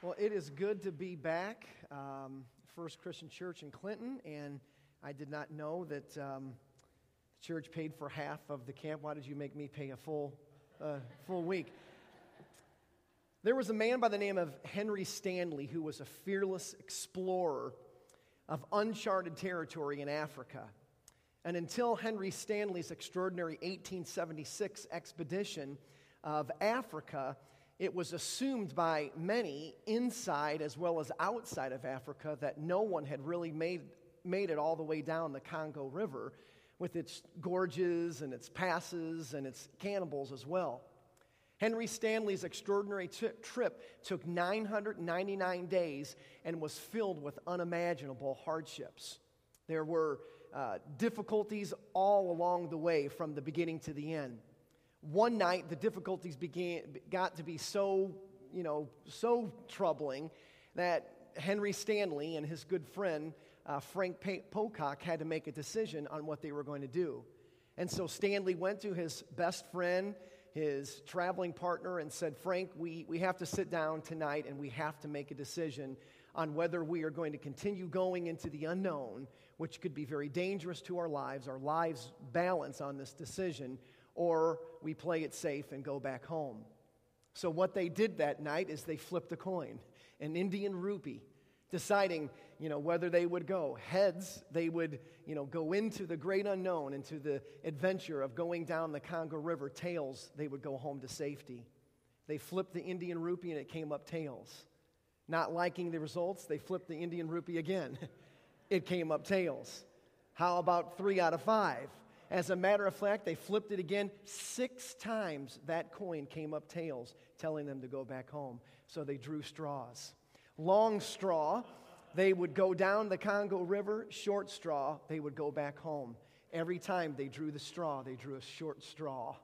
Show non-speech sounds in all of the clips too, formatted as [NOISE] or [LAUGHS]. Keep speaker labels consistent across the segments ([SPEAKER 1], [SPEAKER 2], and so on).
[SPEAKER 1] Well, it is good to be back. Um, First Christian Church in Clinton, and I did not know that um, the church paid for half of the camp. Why did you make me pay a full, uh, full week? There was a man by the name of Henry Stanley who was a fearless explorer of uncharted territory in Africa. And until Henry Stanley's extraordinary 1876 expedition of Africa, it was assumed by many inside as well as outside of Africa that no one had really made, made it all the way down the Congo River with its gorges and its passes and its cannibals as well. Henry Stanley's extraordinary t- trip took 999 days and was filled with unimaginable hardships. There were uh, difficulties all along the way from the beginning to the end. One night, the difficulties began, got to be so, you know, so troubling that Henry Stanley and his good friend uh, Frank Pocock had to make a decision on what they were going to do. And so Stanley went to his best friend, his traveling partner, and said, Frank, we, we have to sit down tonight and we have to make a decision on whether we are going to continue going into the unknown, which could be very dangerous to our lives. Our lives balance on this decision, or we play it safe and go back home. So, what they did that night is they flipped a coin, an Indian rupee, deciding, you know, whether they would go. Heads, they would, you know, go into the great unknown, into the adventure of going down the Congo River. Tails, they would go home to safety. They flipped the Indian rupee and it came up tails. Not liking the results, they flipped the Indian rupee again. [LAUGHS] it came up tails. How about three out of five? As a matter of fact, they flipped it again. Six times that coin came up tails, telling them to go back home. So they drew straws. Long straw, they would go down the Congo River. Short straw, they would go back home. Every time they drew the straw, they drew a short straw.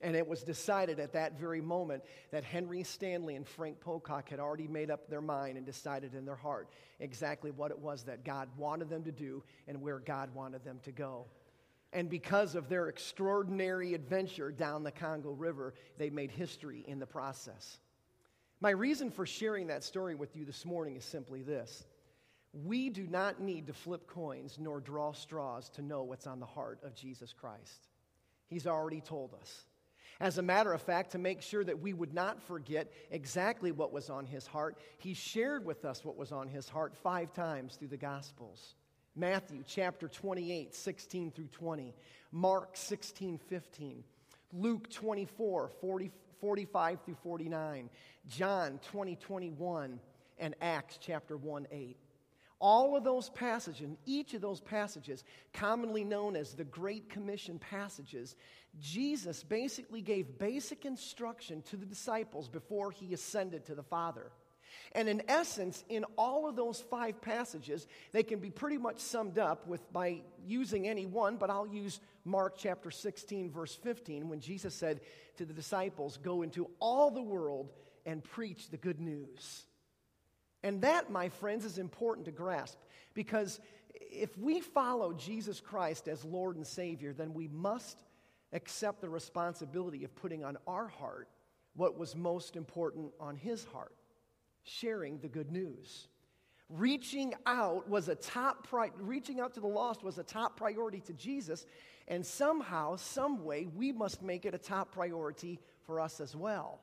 [SPEAKER 1] And it was decided at that very moment that Henry Stanley and Frank Pocock had already made up their mind and decided in their heart exactly what it was that God wanted them to do and where God wanted them to go. And because of their extraordinary adventure down the Congo River, they made history in the process. My reason for sharing that story with you this morning is simply this We do not need to flip coins nor draw straws to know what's on the heart of Jesus Christ. He's already told us. As a matter of fact, to make sure that we would not forget exactly what was on his heart, he shared with us what was on his heart five times through the Gospels. Matthew chapter 28, 16 through 20. Mark 16, 15. Luke 24, 40, 45 through 49. John 20, 21. And Acts chapter 1, 8. All of those passages, and each of those passages, commonly known as the Great Commission passages, Jesus basically gave basic instruction to the disciples before he ascended to the Father. And in essence, in all of those five passages, they can be pretty much summed up with by using any one, but I'll use Mark chapter 16, verse 15, when Jesus said to the disciples, Go into all the world and preach the good news. And that, my friends, is important to grasp because if we follow Jesus Christ as Lord and Savior, then we must accept the responsibility of putting on our heart what was most important on His heart sharing the good news. Reaching out was a top pri- reaching out to the lost was a top priority to Jesus, and somehow, some way, we must make it a top priority for us as well.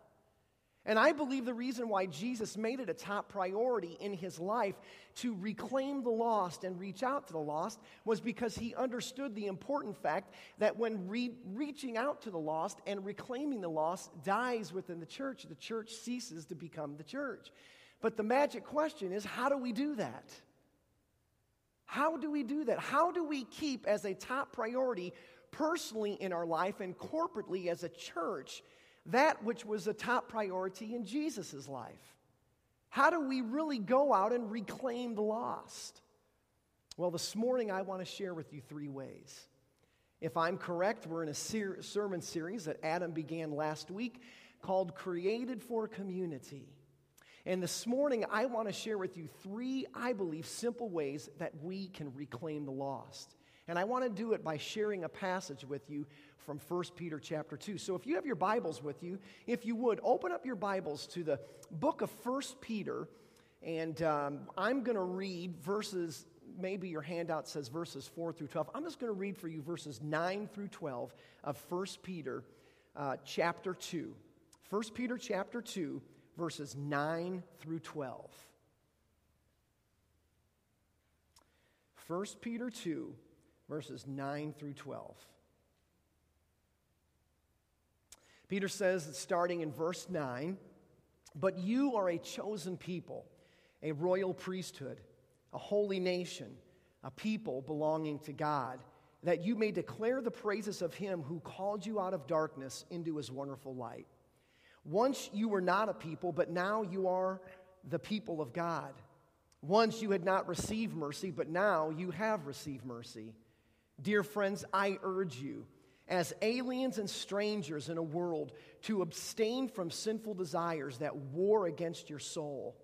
[SPEAKER 1] And I believe the reason why Jesus made it a top priority in his life to reclaim the lost and reach out to the lost was because he understood the important fact that when re- reaching out to the lost and reclaiming the lost dies within the church, the church ceases to become the church. But the magic question is how do we do that? How do we do that? How do we keep as a top priority personally in our life and corporately as a church that which was a top priority in Jesus' life? How do we really go out and reclaim the lost? Well, this morning I want to share with you three ways. If I'm correct, we're in a ser- sermon series that Adam began last week called Created for Community. And this morning, I want to share with you three, I believe, simple ways that we can reclaim the lost. And I want to do it by sharing a passage with you from 1 Peter chapter 2. So if you have your Bibles with you, if you would, open up your Bibles to the book of 1 Peter. And um, I'm going to read verses, maybe your handout says verses 4 through 12. I'm just going to read for you verses 9 through 12 of 1 Peter uh, chapter 2. 1 Peter chapter 2, verses 9 through 12. 1 Peter 2, verses 9 through 12. Peter says, starting in verse 9, But you are a chosen people, a royal priesthood, a holy nation, a people belonging to God, that you may declare the praises of him who called you out of darkness into his wonderful light. Once you were not a people, but now you are the people of God. Once you had not received mercy, but now you have received mercy. Dear friends, I urge you, as aliens and strangers in a world, to abstain from sinful desires that war against your soul.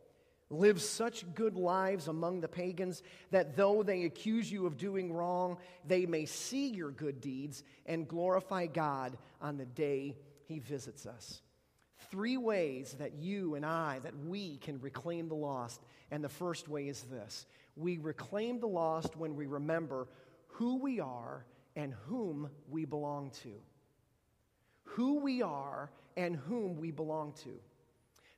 [SPEAKER 1] Live such good lives among the pagans that though they accuse you of doing wrong, they may see your good deeds and glorify God on the day he visits us. Three ways that you and I, that we can reclaim the lost. And the first way is this we reclaim the lost when we remember who we are and whom we belong to. Who we are and whom we belong to.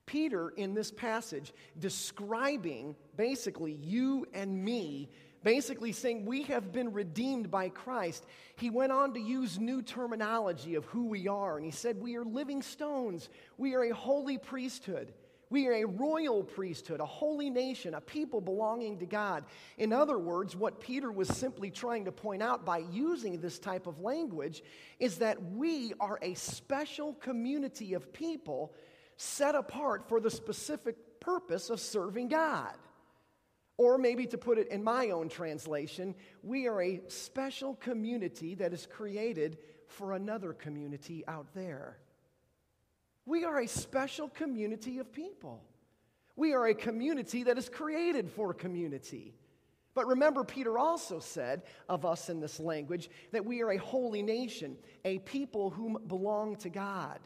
[SPEAKER 1] Peter, in this passage, describing basically you and me, basically saying we have been redeemed by Christ, he went on to use new terminology of who we are. And he said, We are living stones, we are a holy priesthood. We are a royal priesthood, a holy nation, a people belonging to God. In other words, what Peter was simply trying to point out by using this type of language is that we are a special community of people set apart for the specific purpose of serving God. Or maybe to put it in my own translation, we are a special community that is created for another community out there. We are a special community of people. We are a community that is created for community. But remember, Peter also said of us in this language that we are a holy nation, a people whom belong to God.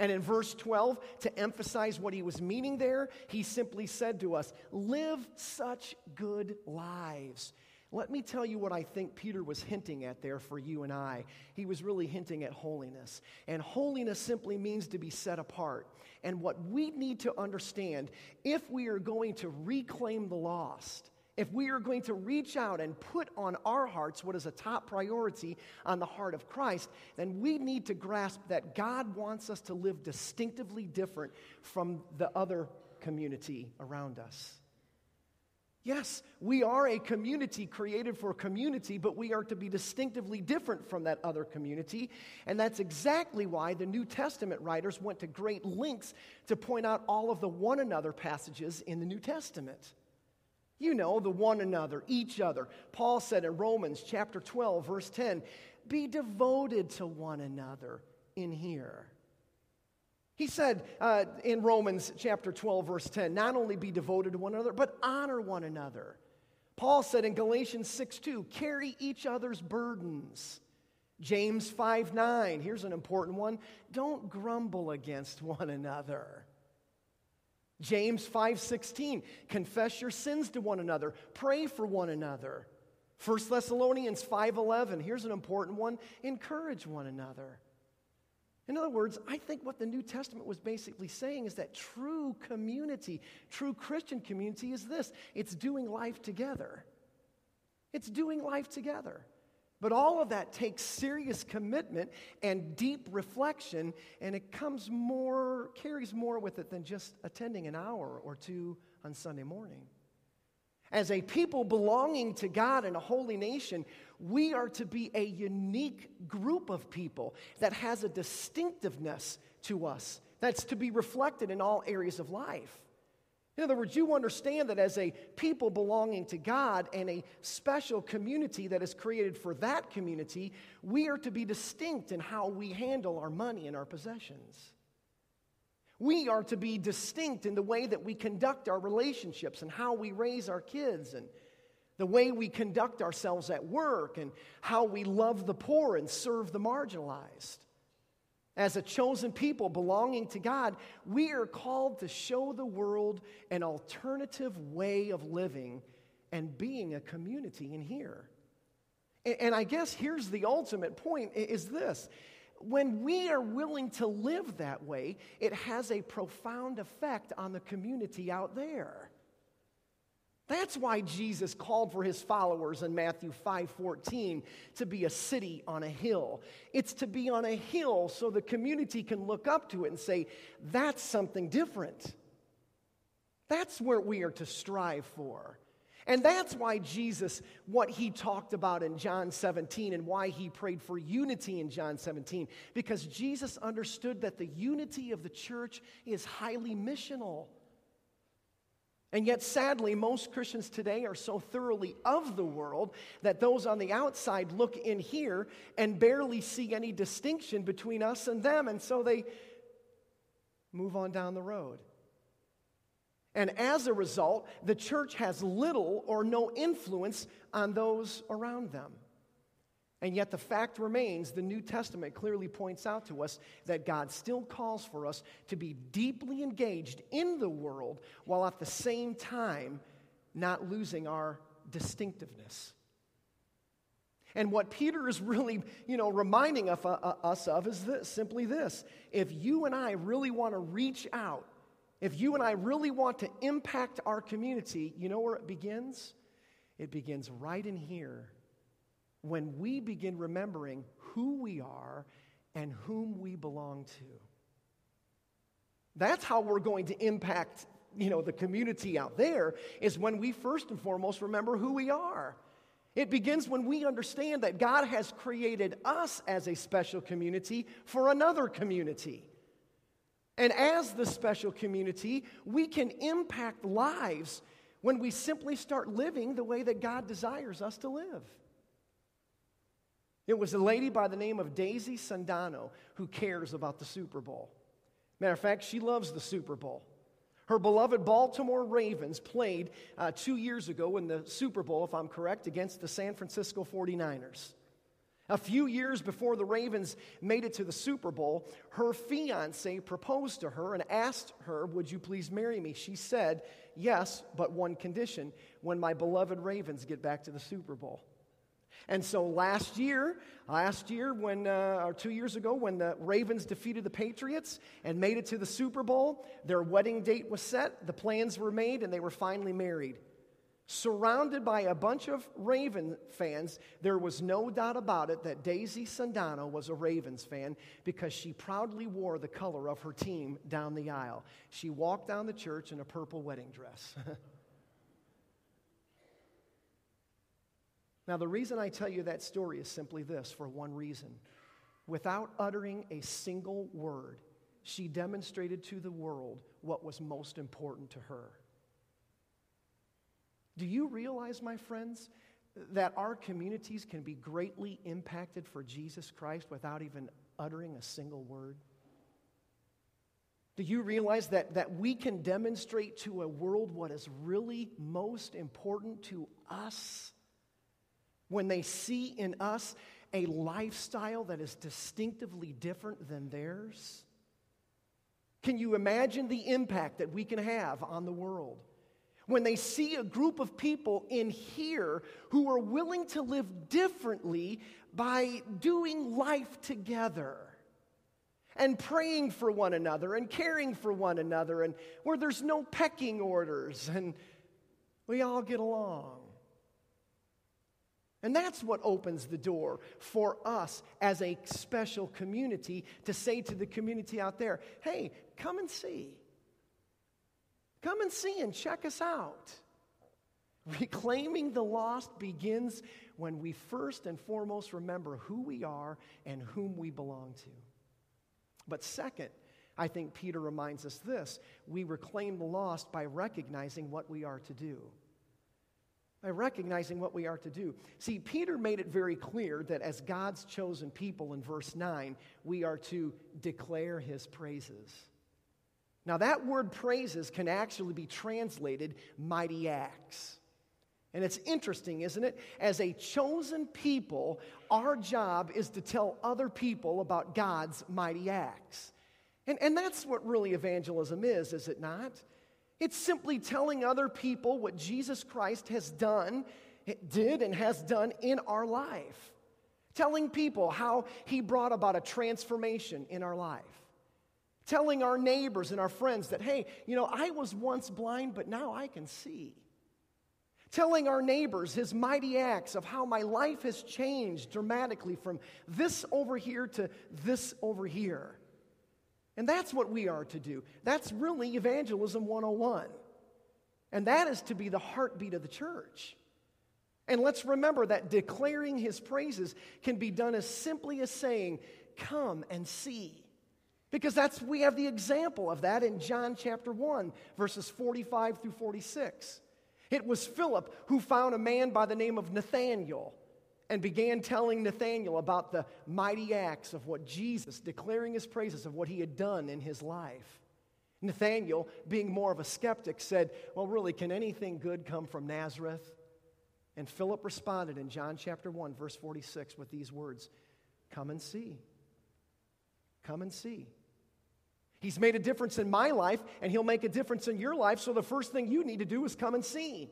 [SPEAKER 1] And in verse 12, to emphasize what he was meaning there, he simply said to us, Live such good lives let me tell you what I think Peter was hinting at there for you and I. He was really hinting at holiness. And holiness simply means to be set apart. And what we need to understand if we are going to reclaim the lost, if we are going to reach out and put on our hearts what is a top priority on the heart of Christ, then we need to grasp that God wants us to live distinctively different from the other community around us. Yes, we are a community created for a community, but we are to be distinctively different from that other community. And that's exactly why the New Testament writers went to great lengths to point out all of the one another passages in the New Testament. You know, the one another, each other. Paul said in Romans chapter 12, verse 10, be devoted to one another in here. He said uh, in Romans chapter 12, verse 10, not only be devoted to one another, but honor one another. Paul said in Galatians 6 2, carry each other's burdens. James 5 9, here's an important one don't grumble against one another. James 5:16 confess your sins to one another pray for one another 1 Thessalonians 5:11 here's an important one encourage one another in other words, I think what the New Testament was basically saying is that true community, true Christian community is this it's doing life together. It's doing life together. But all of that takes serious commitment and deep reflection, and it comes more, carries more with it than just attending an hour or two on Sunday morning. As a people belonging to God and a holy nation, we are to be a unique group of people that has a distinctiveness to us that's to be reflected in all areas of life. In other words, you understand that as a people belonging to God and a special community that is created for that community, we are to be distinct in how we handle our money and our possessions. We are to be distinct in the way that we conduct our relationships and how we raise our kids and the way we conduct ourselves at work, and how we love the poor and serve the marginalized. As a chosen people belonging to God, we are called to show the world an alternative way of living and being a community in here. And I guess here's the ultimate point is this. When we are willing to live that way, it has a profound effect on the community out there. That's why Jesus called for his followers in Matthew 5:14 to be a city on a hill. It's to be on a hill so the community can look up to it and say, that's something different. That's where we are to strive for. And that's why Jesus, what he talked about in John 17 and why he prayed for unity in John 17, because Jesus understood that the unity of the church is highly missional. And yet, sadly, most Christians today are so thoroughly of the world that those on the outside look in here and barely see any distinction between us and them, and so they move on down the road. And as a result, the church has little or no influence on those around them. And yet, the fact remains the New Testament clearly points out to us that God still calls for us to be deeply engaged in the world while at the same time not losing our distinctiveness. And what Peter is really, you know, reminding uh, uh, us of is this, simply this. If you and I really want to reach out, if you and I really want to impact our community, you know where it begins? It begins right in here when we begin remembering who we are and whom we belong to. That's how we're going to impact, you know, the community out there is when we first and foremost remember who we are. It begins when we understand that God has created us as a special community for another community. And as the special community, we can impact lives when we simply start living the way that God desires us to live. It was a lady by the name of Daisy Sandano who cares about the Super Bowl. Matter of fact, she loves the Super Bowl. Her beloved Baltimore Ravens played uh, two years ago in the Super Bowl, if I'm correct, against the San Francisco 49ers. A few years before the Ravens made it to the Super Bowl, her fiance proposed to her and asked her, Would you please marry me? She said, Yes, but one condition when my beloved Ravens get back to the Super Bowl. And so last year, last year, when, uh, or two years ago, when the Ravens defeated the Patriots and made it to the Super Bowl, their wedding date was set, the plans were made, and they were finally married. Surrounded by a bunch of Raven fans, there was no doubt about it that Daisy Sandano was a Ravens fan because she proudly wore the color of her team down the aisle. She walked down the church in a purple wedding dress. [LAUGHS] Now, the reason I tell you that story is simply this for one reason. Without uttering a single word, she demonstrated to the world what was most important to her. Do you realize, my friends, that our communities can be greatly impacted for Jesus Christ without even uttering a single word? Do you realize that, that we can demonstrate to a world what is really most important to us? when they see in us a lifestyle that is distinctively different than theirs? Can you imagine the impact that we can have on the world? When they see a group of people in here who are willing to live differently by doing life together and praying for one another and caring for one another, and where there's no pecking orders and we all get along. And that's what opens the door for us as a special community to say to the community out there hey, come and see. Come and see and check us out. Reclaiming the lost begins when we first and foremost remember who we are and whom we belong to. But second, I think Peter reminds us this we reclaim the lost by recognizing what we are to do by recognizing what we are to do. See, Peter made it very clear that as God's chosen people in verse 9, we are to declare his praises. Now, that word praises can actually be translated mighty acts. And it's interesting, isn't it? As a chosen people, our job is to tell other people about God's mighty acts. And, and that's what really evangelism is, is it not? It's simply telling other people what Jesus Christ has done, did, and has done in our life. Telling people how he brought about a transformation in our life. Telling our neighbors and our friends that, hey, you know, I was once blind, but now I can see telling our neighbors his mighty acts of how my life has changed dramatically from this over here to this over here. And that's what we are to do. That's really evangelism 101. And that is to be the heartbeat of the church. And let's remember that declaring his praises can be done as simply as saying, Come and see. Because that's we have the example of that in John chapter 1, verses 45 through 46. It was Philip who found a man by the name of Nathanael and began telling Nathanael about the mighty acts of what Jesus, declaring his praises of what he had done in his life. Nathanael, being more of a skeptic, said, Well, really, can anything good come from Nazareth? And Philip responded in John chapter 1, verse 46, with these words Come and see. Come and see. He's made a difference in my life, and He'll make a difference in your life. So the first thing you need to do is come and see.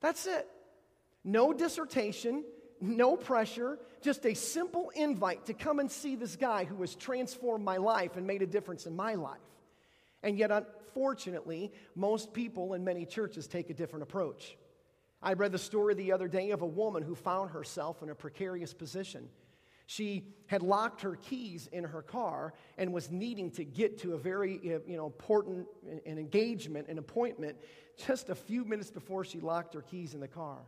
[SPEAKER 1] That's it. No dissertation, no pressure, just a simple invite to come and see this guy who has transformed my life and made a difference in my life. And yet, unfortunately, most people in many churches take a different approach. I read the story the other day of a woman who found herself in a precarious position. She had locked her keys in her car and was needing to get to a very uh, you know, important an engagement, an appointment, just a few minutes before she locked her keys in the car.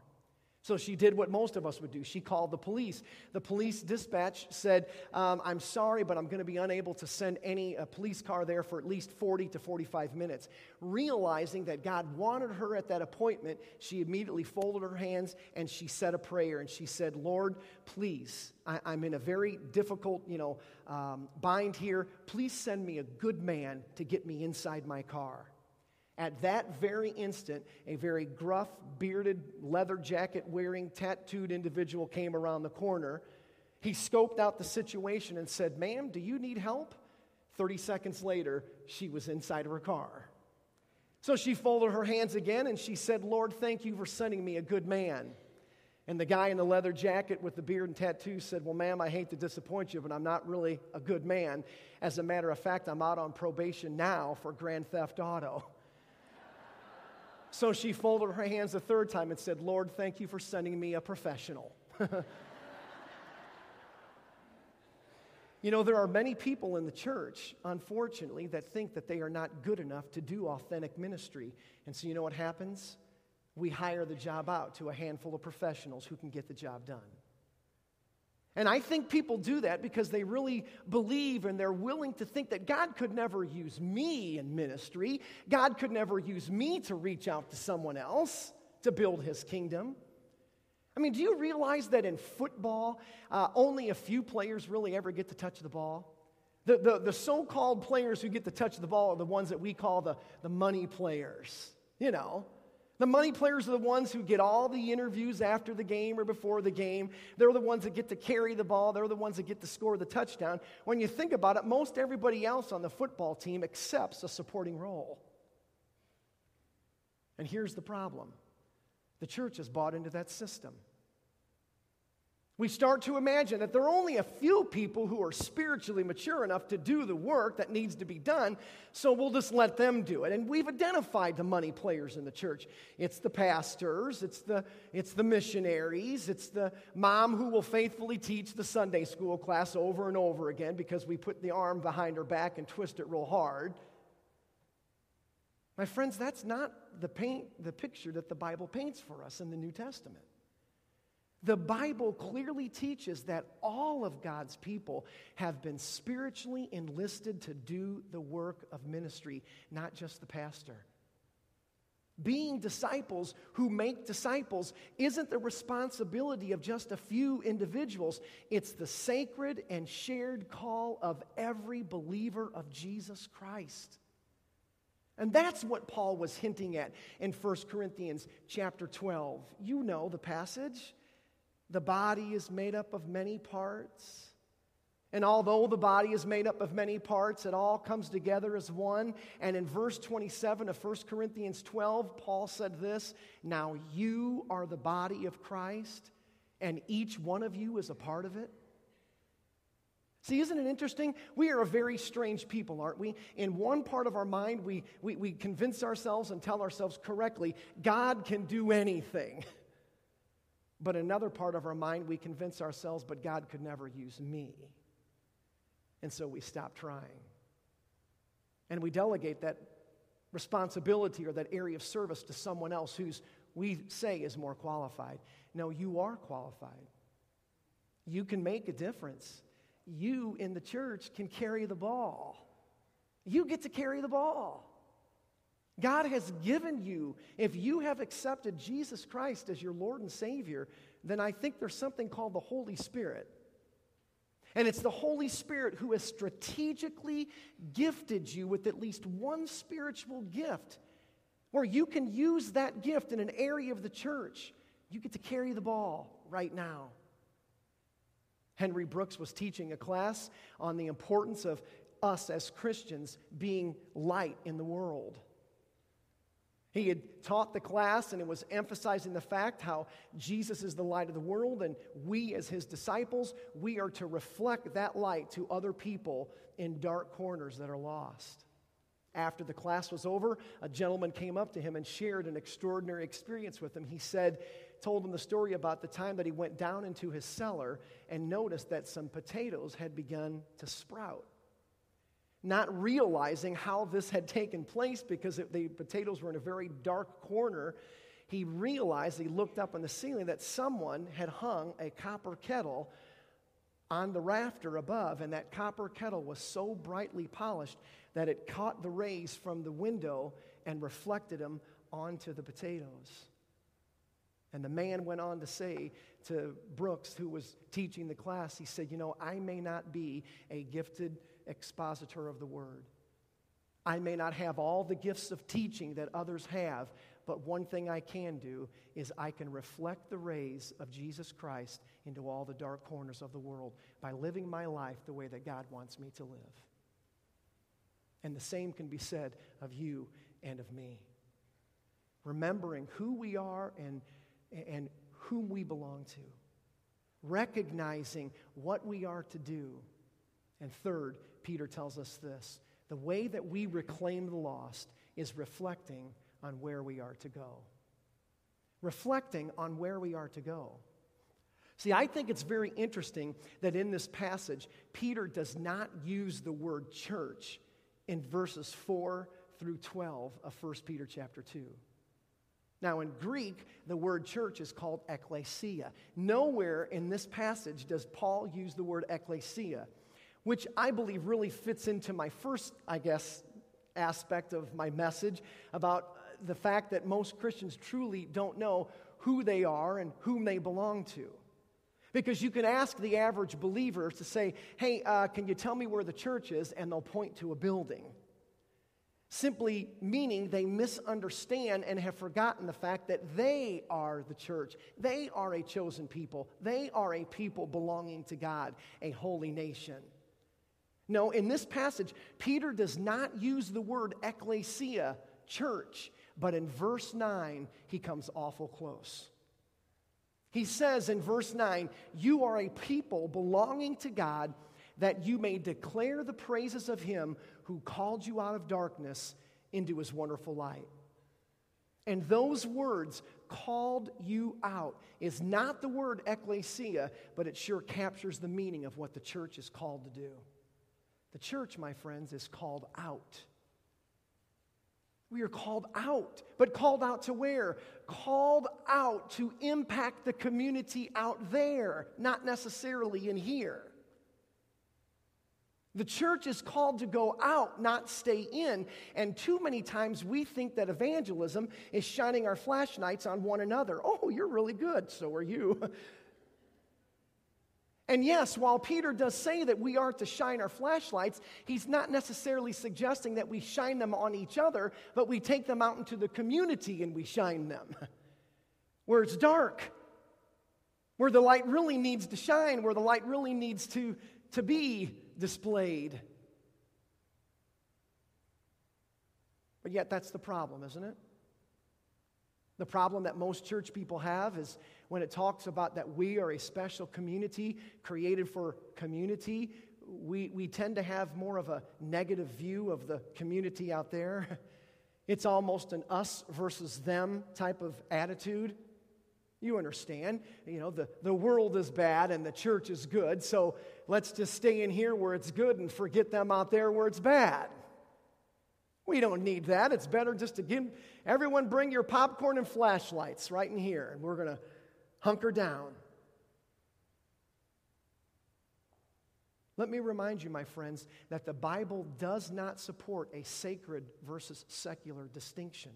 [SPEAKER 1] So she did what most of us would do. She called the police. The police dispatch said, um, I'm sorry, but I'm going to be unable to send any uh, police car there for at least 40 to 45 minutes. Realizing that God wanted her at that appointment, she immediately folded her hands and she said a prayer. And she said, Lord, please, I, am in a very difficult, you know, um, bind here. Please send me a good man to get me inside my car. At that very instant, a very gruff, bearded, leather jacket wearing, tattooed individual came around the corner. He scoped out the situation and said, Ma'am, do you need help? 30 seconds later, she was inside of her car. So she folded her hands again and she said, Lord, thank you for sending me a good man. And the guy in the leather jacket with the beard and tattoo said, Well, ma'am, I hate to disappoint you, but I'm not really a good man. As a matter of fact, I'm out on probation now for grand theft auto. So she folded her hands a third time and said, Lord, thank you for sending me a professional. [LAUGHS] you know, there are many people in the church, unfortunately, that think that they are not good enough to do authentic ministry. And so, you know what happens? We hire the job out to a handful of professionals who can get the job done. And I think people do that because they really believe and they're willing to think that God could never use me in ministry. God could never use me to reach out to someone else to build his kingdom. I mean, do you realize that in football, uh, only a few players really ever get to touch the ball? The, the, the so called players who get to touch the ball are the ones that we call the, the money players. You know, the money players are the ones who get all the interviews after the game or before the game. They're the ones that get to carry the ball. They're the ones that get to score the touchdown. When you think about it, most everybody else on the football team accepts a supporting role. And here's the problem the church has bought into that system. We start to imagine that there are only a few people who are spiritually mature enough to do the work that needs to be done, so we'll just let them do it. And we've identified the money players in the church. It's the pastors, it's the, it's the missionaries, it's the mom who will faithfully teach the Sunday school class over and over again because we put the arm behind her back and twist it real hard. My friends, that's not the, paint, the picture that the Bible paints for us in the New Testament. The Bible clearly teaches that all of God's people have been spiritually enlisted to do the work of ministry, not just the pastor. Being disciples who make disciples isn't the responsibility of just a few individuals. It's the sacred and shared call of every believer of Jesus Christ. And that's what Paul was hinting at in 1 Corinthians chapter 12. You know the passage. The body is made up of many parts. And although the body is made up of many parts, it all comes together as one. And in verse 27 of 1 Corinthians 12, Paul said this Now you are the body of Christ, and each one of you is a part of it. See, isn't it interesting? We are a very strange people, aren't we? In one part of our mind, we, we, we convince ourselves and tell ourselves correctly, God can do anything. [LAUGHS] But another part of our mind, we convince ourselves, but God could never use me. And so we stop trying. And we delegate that responsibility or that area of service to someone else who's we say is more qualified. No, you are qualified. You can make a difference. You in the church can carry the ball. You get to carry the ball. God has given you, if you have accepted Jesus Christ as your Lord and Savior, then I think there's something called the Holy Spirit. And it's the Holy Spirit who has strategically gifted you with at least one spiritual gift where you can use that gift in an area of the church. You get to carry the ball right now. Henry Brooks was teaching a class on the importance of us as Christians being light in the world. He had taught the class, and it was emphasizing the fact how Jesus is the light of the world, and we, as his disciples, we are to reflect that light to other people in dark corners that are lost. After the class was over, a gentleman came up to him and shared an extraordinary experience with him. He said, told him the story about the time that he went down into his cellar and noticed that some potatoes had begun to sprout not realizing how this had taken place because it, the potatoes were in a very dark corner. He realized, he looked up on the ceiling, that someone had hung a copper kettle on the rafter above, and that copper kettle was so brightly polished that it caught the rays from the window and reflected them onto the potatoes. And the man went on to say to Brooks, who was teaching the class, he said, You know, I may not be a gifted expositor of the word. I may not have all the gifts of teaching that others have, but one thing I can do is I can reflect the rays of Jesus Christ into all the dark corners of the world by living my life the way that God wants me to live. And the same can be said of you and of me. Remembering who we are and, and whom we belong to, recognizing what we are to do, and third, Peter tells us this the way that we reclaim the lost is reflecting on where we are to go. Reflecting on where we are to go. See, I think it's very interesting that in this passage, Peter does not use the word church in verses 4 through 12 of 1 Peter chapter 2. Now, in Greek, the word church is called ecclesia. Nowhere in this passage does Paul use the word ecclesia which I believe really fits into my first, I guess, aspect of my message about the fact that most Christians truly don't know who they are and whom they belong to. Because you can ask the average believer to say, hey, uh, can you tell me where the church is? And they'll point to a building. Simply meaning they misunderstand and have forgotten the fact that they are the church. They are a chosen people. They are a people belonging to God, a holy nation. No, in this passage, Peter does not use the word ecclesia, church, but in verse 9, he comes awful close. He says in verse 9, You are a people belonging to God, that you may declare the praises of him who called you out of darkness into his wonderful light. And those words, called you out, is not the word ecclesia, but it sure captures the meaning of what the church is called to do. The church, my friends, is called out. We are called out, but called out to where? Called out to impact the community out there, not necessarily in here. The church is called to go out, not stay in. And too many times we think that evangelism is shining our flashlights on one another. Oh, you're really good. So are you. [LAUGHS] And yes, while Peter does say that we are to shine our flashlights, he's not necessarily suggesting that we shine them on each other, but we take them out into the community and we shine them. [LAUGHS] Where it's dark, where the light really needs to shine, where the light really needs to, to be displayed. But yet, that's the problem, isn't it? The problem that most church people have is when it talks about that we are a special community created for community, we, we tend to have more of a negative view of the community out there. [LAUGHS] It's almost an us versus them type of attitude. You understand. You know, the, the world is bad and the church is good, so let's just stay in here where it's good and forget them out there where it's bad. We don't need that. It's better just to give everyone bring your popcorn and flashlights right in here, and we're going to hunker down. Let me remind you, my friends, that the Bible does not support a sacred versus secular distinction.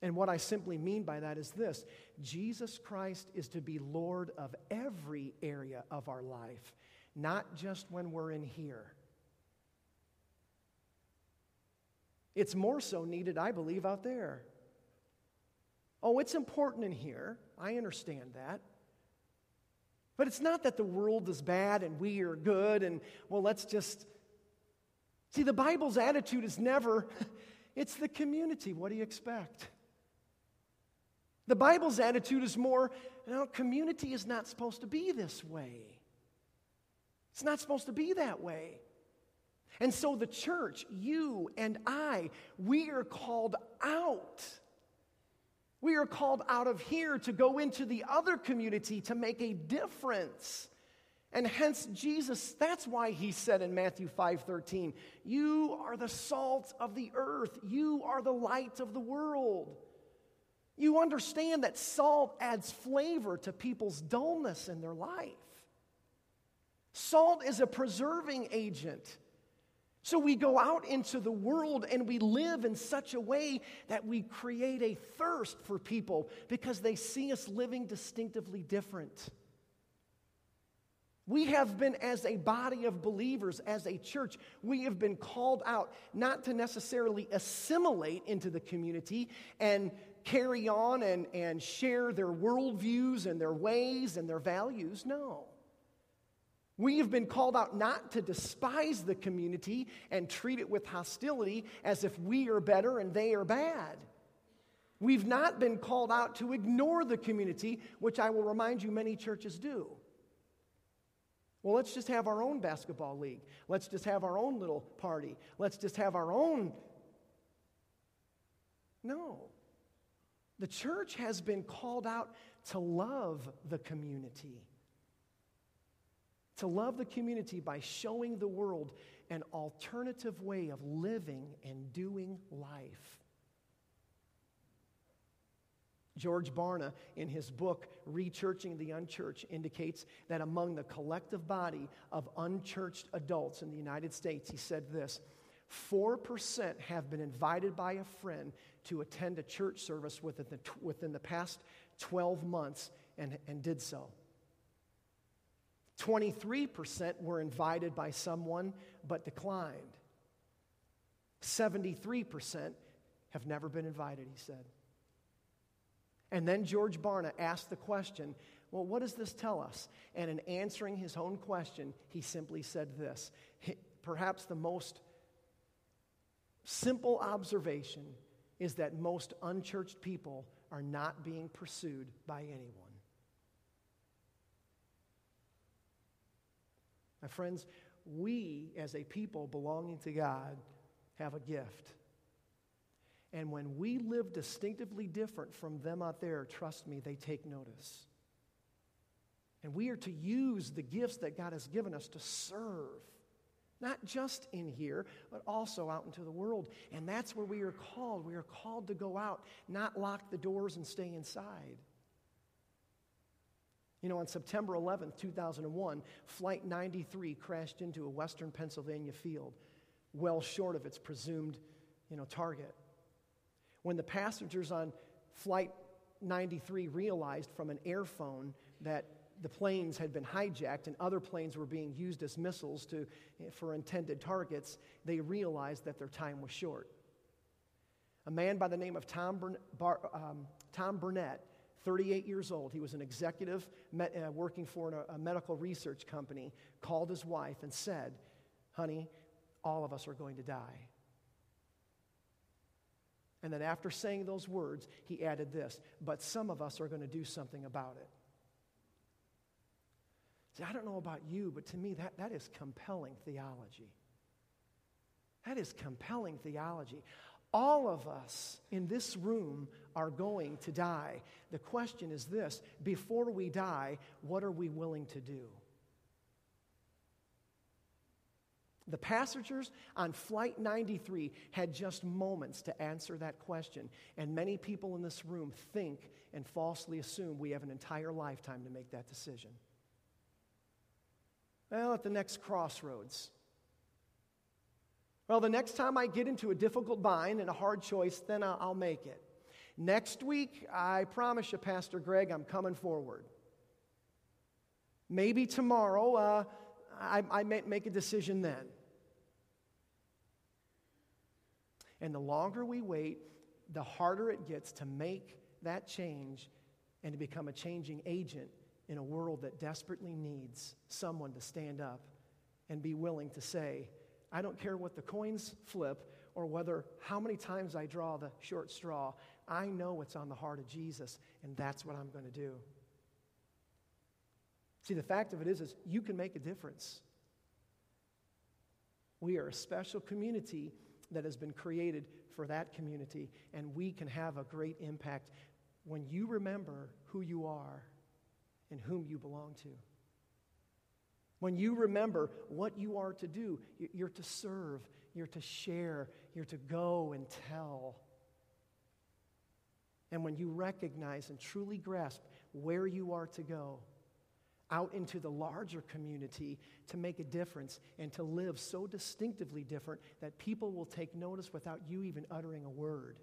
[SPEAKER 1] And what I simply mean by that is this Jesus Christ is to be Lord of every area of our life, not just when we're in here. It's more so needed, I believe, out there. Oh, it's important in here. I understand that. But it's not that the world is bad and we are good and, well, let's just. See, the Bible's attitude is never, [LAUGHS] it's the community. What do you expect? The Bible's attitude is more, know, community is not supposed to be this way. It's not supposed to be that way. And so, the church, you and I, we are called out. We are called out of here to go into the other community to make a difference. And hence, Jesus, that's why he said in Matthew 5 13, You are the salt of the earth, you are the light of the world. You understand that salt adds flavor to people's dullness in their life. Salt is a preserving agent. So we go out into the world and we live in such a way that we create a thirst for people because they see us living distinctively different. We have been, as a body of believers, as a church, we have been called out not to necessarily assimilate into the community and carry on and, and share their worldviews and their ways and their values. No. We have been called out not to despise the community and treat it with hostility as if we are better and they are bad. We've not been called out to ignore the community, which I will remind you many churches do. Well, let's just have our own basketball league. Let's just have our own little party. Let's just have our own. No. The church has been called out to love the community to love the community by showing the world an alternative way of living and doing life. George Barna, in his book, Rechurching the Unchurched, indicates that among the collective body of unchurched adults in the United States, he said this 4% have been invited by a friend to attend a church service within the, within the past 12 months and, and did so. 23% were invited by someone but declined. 73% have never been invited, he said. And then George Barna asked the question, Well, what does this tell us? And in answering his own question, he simply said this perhaps the most simple observation is that most unchurched people are not being pursued by anyone. My friends, we as a people belonging to God have a gift. And when we live distinctively different from them out there, trust me, they take notice. And we are to use the gifts that God has given us to serve, not just in here, but also out into the world. And that's where we are called. We are called to go out, not lock the doors and stay inside. You know, on September 11th, 2001, Flight 93 crashed into a western Pennsylvania field, well short of its presumed, you know, target. When the passengers on Flight 93 realized from an airphone that the planes had been hijacked and other planes were being used as missiles to, for intended targets, they realized that their time was short. A man by the name of Tom, Bar, um, Tom Burnett 38 years old, he was an executive met, uh, working for an, a medical research company, called his wife and said, Honey, all of us are going to die. And then after saying those words, he added this, but some of us are going to do something about it. See, I don't know about you, but to me, that, that is compelling theology. That is compelling theology. All of us in this room are going to die. The question is this before we die, what are we willing to do? The passengers on Flight 93 had just moments to answer that question. And many people in this room think and falsely assume we have an entire lifetime to make that decision. Well, at the next crossroads. Well, the next time I get into a difficult bind and a hard choice, then I'll, make it. Next week, I promise you, Pastor Greg, I'm coming forward. Maybe tomorrow, uh, I, I may make a decision then. And the longer we wait, the harder it gets to make that change and to become a changing agent in a world that desperately needs someone to stand up and be willing to say, I don't care what the coins flip or whether how many times I draw the short straw. I know what's on the heart of Jesus, and that's what I'm going to do. See, the fact of it is, is you can make a difference. We are a special community that has been created for that community, and we can have a great impact when you remember who you are and whom you belong to. When you remember what you are to do, you're to serve, you're to share, you're to go and tell. And when you recognize and truly grasp where you are to go, out into the larger community to make a difference and to live so distinctively different that people will take notice without you even uttering a word.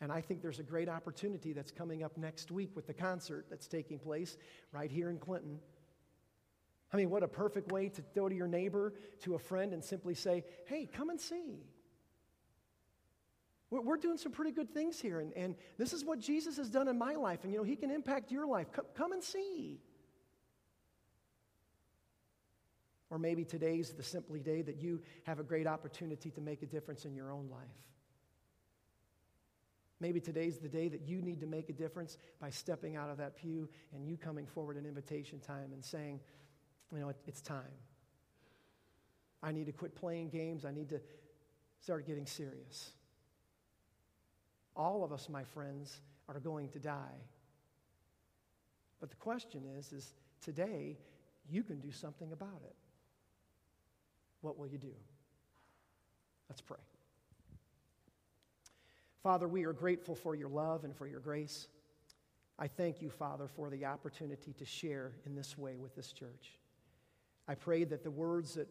[SPEAKER 1] And I think there's a great opportunity that's coming up next week with the concert that's taking place right here in Clinton. I mean, what a perfect way to go to your neighbor, to a friend, and simply say, hey, come and see. We're doing some pretty good things here, and, and this is what Jesus has done in my life, and you know, He can impact your life. Come, come and see. Or maybe today's the simply day that you have a great opportunity to make a difference in your own life. Maybe today's the day that you need to make a difference by stepping out of that pew and you coming forward in invitation time and saying, you know, it, it's time. I need to quit playing games. I need to start getting serious. All of us, my friends, are going to die. But the question is, is today you can do something about it. What will you do? Let's pray. Father, we are grateful for your love and for your grace. I thank you, Father, for the opportunity to share in this way with this church. I pray that the words that